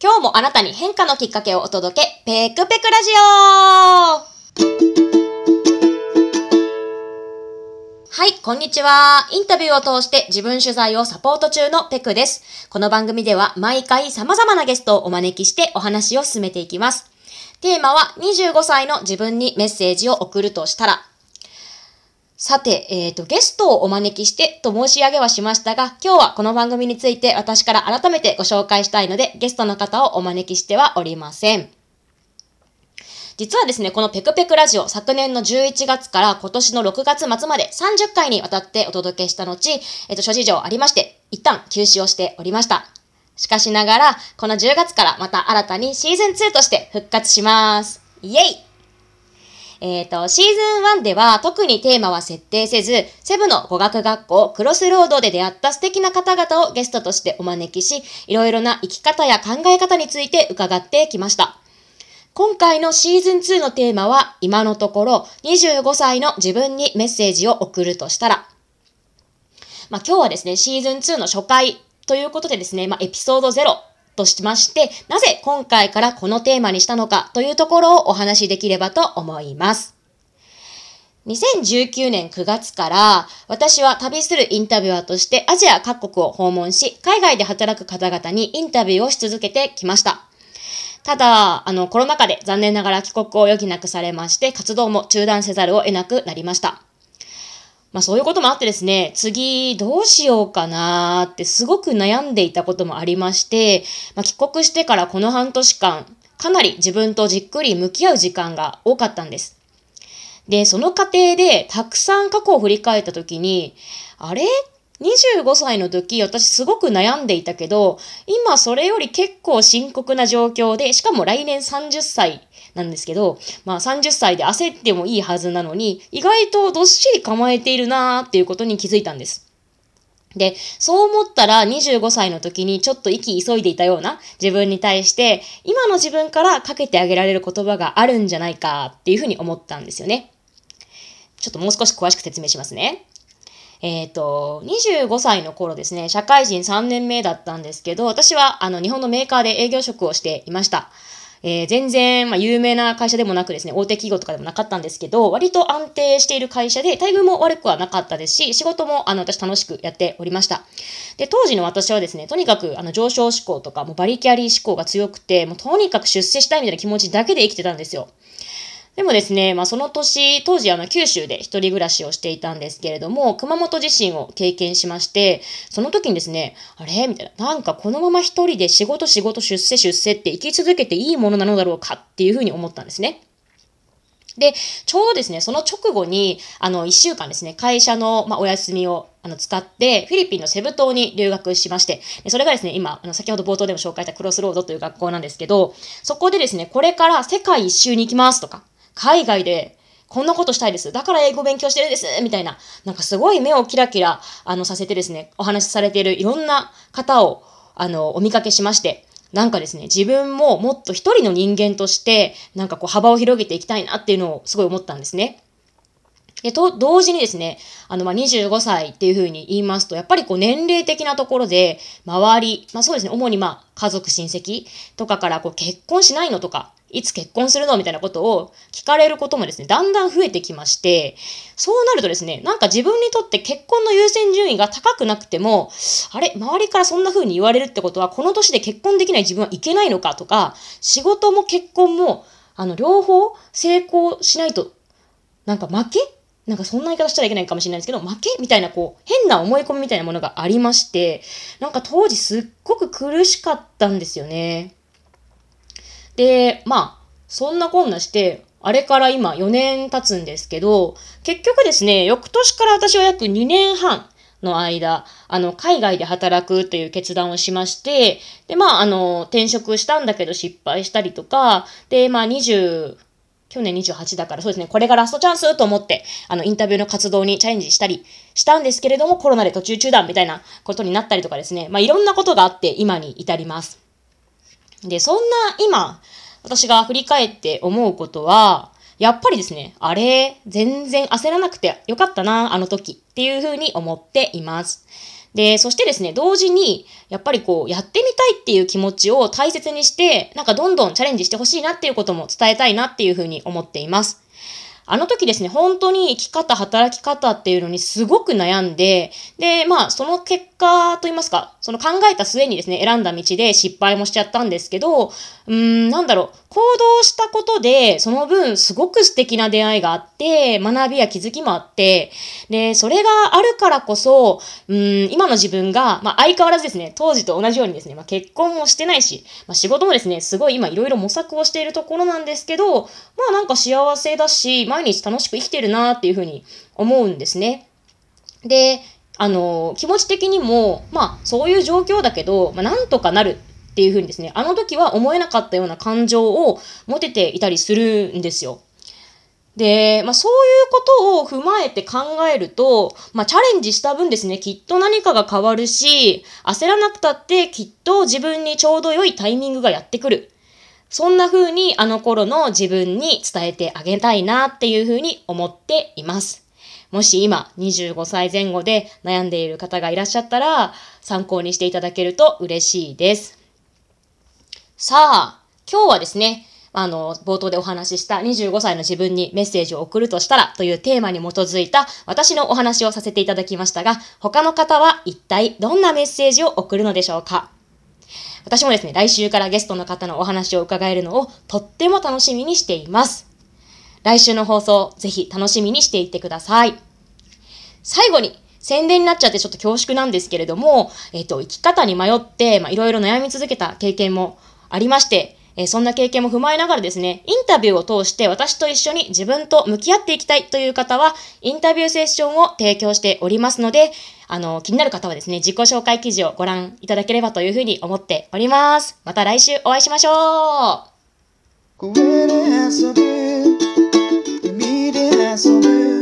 今日もあなたに変化のきっかけをお届け、ペクペクラジオはい、こんにちは。インタビューを通して自分取材をサポート中のペクです。この番組では毎回様々なゲストをお招きしてお話を進めていきます。テーマは25歳の自分にメッセージを送るとしたら、さて、えっ、ー、と、ゲストをお招きしてと申し上げはしましたが、今日はこの番組について私から改めてご紹介したいので、ゲストの方をお招きしてはおりません。実はですね、このペクペクラジオ、昨年の11月から今年の6月末まで30回にわたってお届けした後、えっと、諸事情ありまして、一旦休止をしておりました。しかしながら、この10月からまた新たにシーズン2として復活します。イェイえっ、ー、と、シーズン1では特にテーマは設定せず、セブの語学学校クロスロードで出会った素敵な方々をゲストとしてお招きし、いろいろな生き方や考え方について伺ってきました。今回のシーズン2のテーマは、今のところ25歳の自分にメッセージを送るとしたら、まあ、今日はですね、シーズン2の初回ということでですね、まあ、エピソード0としまして、なぜ今回からこのテーマにしたのかというところをお話しできればと思います。2019年9月から私は旅するインタビュアーとしてアジア各国を訪問し、海外で働く方々にインタビューをし続けてきました。ただ、あの、コロナ禍で残念ながら帰国を余儀なくされまして、活動も中断せざるを得なくなりました。まあそういうこともあってですね、次どうしようかなーってすごく悩んでいたこともありまして、まあ帰国してからこの半年間、かなり自分とじっくり向き合う時間が多かったんです。で、その過程でたくさん過去を振り返った時に、あれ？25歳の時、私すごく悩んでいたけど、今それより結構深刻な状況で、しかも来年30歳なんですけど、まあ30歳で焦ってもいいはずなのに、意外とどっしり構えているなーっていうことに気づいたんです。で、そう思ったら25歳の時にちょっと息急いでいたような自分に対して、今の自分からかけてあげられる言葉があるんじゃないかっていうふうに思ったんですよね。ちょっともう少し詳しく説明しますね。えっ、ー、と、25歳の頃ですね、社会人3年目だったんですけど、私はあの日本のメーカーで営業職をしていました。えー、全然、まあ、有名な会社でもなくですね、大手企業とかでもなかったんですけど、割と安定している会社で、待遇も悪くはなかったですし、仕事も、あの、私楽しくやっておりました。で、当時の私はですね、とにかく、あの、上昇志向とか、もうバリキャリー志向が強くて、もうとにかく出世したいみたいな気持ちだけで生きてたんですよ。でもですね、まあその年、当時あの九州で一人暮らしをしていたんですけれども、熊本地震を経験しまして、その時にですね、あれ？みたいな、なんかこのまま一人で仕事仕事出世出世って生き続けていいものなのだろうかっていうふうに思ったんですね。で、ちょうどですね、その直後に、あの、一週間ですね、会社の、まあ、お休みを、あの、使って、フィリピンのセブ島に留学しまして、それがですね、今、あの、先ほど冒頭でも紹介したクロスロードという学校なんですけど、そこでですね、これから世界一周に行きますとか、海外でこんなことしたいです。だから英語勉強してるんですみたいな、なんかすごい目をキラキラ、あの、させてですね、お話しされているいろんな方を、あの、お見かけしまして、なんかですね、自分ももっと一人の人間として、なんかこう幅を広げていきたいなっていうのをすごい思ったんですね。で、と、同時にですね、あの、ま、25歳っていうふうに言いますと、やっぱりこう年齢的なところで、周り、まあそうですね、主にまあ、家族、親戚とかからこう結婚しないのとか、いつ結婚するの？みたいなことを聞かれることもですね、だんだん増えてきまして、そうなるとですね、なんか自分にとって結婚の優先順位が高くなくても、あれ、周りからそんな風に言われるってことは、この年で結婚できない自分はいけないのかとか、仕事も結婚も、あの、両方成功しないと、なんか負け？なんかそんな言い方したらいけないかもしれないですけど、負け？みたいなこう、変な思い込みみたいなものがありまして、なんか当時すっごく苦しかったんですよね。で、まあ、そんなこんなして、あれから今4年経つんですけど、結局ですね、翌年から私は約2年半の間、あの、海外で働くという決断をしまして、で、まあ、あの、転職したんだけど失敗したりとか、で、まあ、20、去年28だからそうですね、これがラストチャンスと思って、あの、インタビューの活動にチャレンジしたりしたんですけれども、コロナで途中中断みたいなことになったりとかですね、まあ、いろんなことがあって今に至ります。で、そんな今、私が振り返って思うことは、やっぱりですね、あれ、全然焦らなくてよかったな、あの時っていうふうに思っています。で、そしてですね、同時に、やっぱりこう、やってみたいっていう気持ちを大切にして、なんかどんどんチャレンジしてほしいなっていうことも伝えたいなっていうふうに思っています。あの時ですね、本当に生き方、働き方っていうのにすごく悩んで、で、まあ、その結果と言いますか、その考えた末にですね、選んだ道で失敗もしちゃったんですけど、うーん、なんだろう、行動したことで、その分すごく素敵な出会いがあって、学びや気づきもあって、で、それがあるからこそ、うん、今の自分が、まあ、相変わらずですね、当時と同じようにですね、まあ、結婚もしてないし、まあ、仕事もですね、すごい今いろいろ模索をしているところなんですけど、まあなんか幸せだし、毎日楽しく生きてるなっていうふうに思うんですね。で、あの、気持ち的にも、まあ、そういう状況だけど、まあ、なんとかなるっていうふうにですね、あの時は思えなかったような感情を持てていたりするんですよ。で、まあそういうことを踏まえて考えると、まあチャレンジした分ですね、きっと何かが変わるし、焦らなくたってきっと自分にちょうど良いタイミングがやってくる。そんな風にあの頃の自分に伝えてあげたいなっていう風に思っています。もし今25歳前後で悩んでいる方がいらっしゃったら参考にしていただけると嬉しいです。さあ、今日はですね、あの、冒頭でお話しした25歳の自分にメッセージを送るとしたらというテーマに基づいた私のお話をさせていただきましたが、他の方は一体どんなメッセージを送るのでしょうか？私もですね、来週からゲストの方のお話を伺えるのをとっても楽しみにしています。来週の放送、ぜひ楽しみにしていってください。最後に、宣伝になっちゃってちょっと恐縮なんですけれども、えっ、と、生き方に迷って、まあ、いろいろ悩み続けた経験もありまして、えー、そんな経験も踏まえながらですね、インタビューを通して私と一緒に自分と向き合っていきたいという方は、インタビューセッションを提供しておりますので、あの、気になる方はですね、自己紹介記事をご覧いただければというふうに思っております。また来週お会いしましょう公園で遊ぶ海で遊ぶ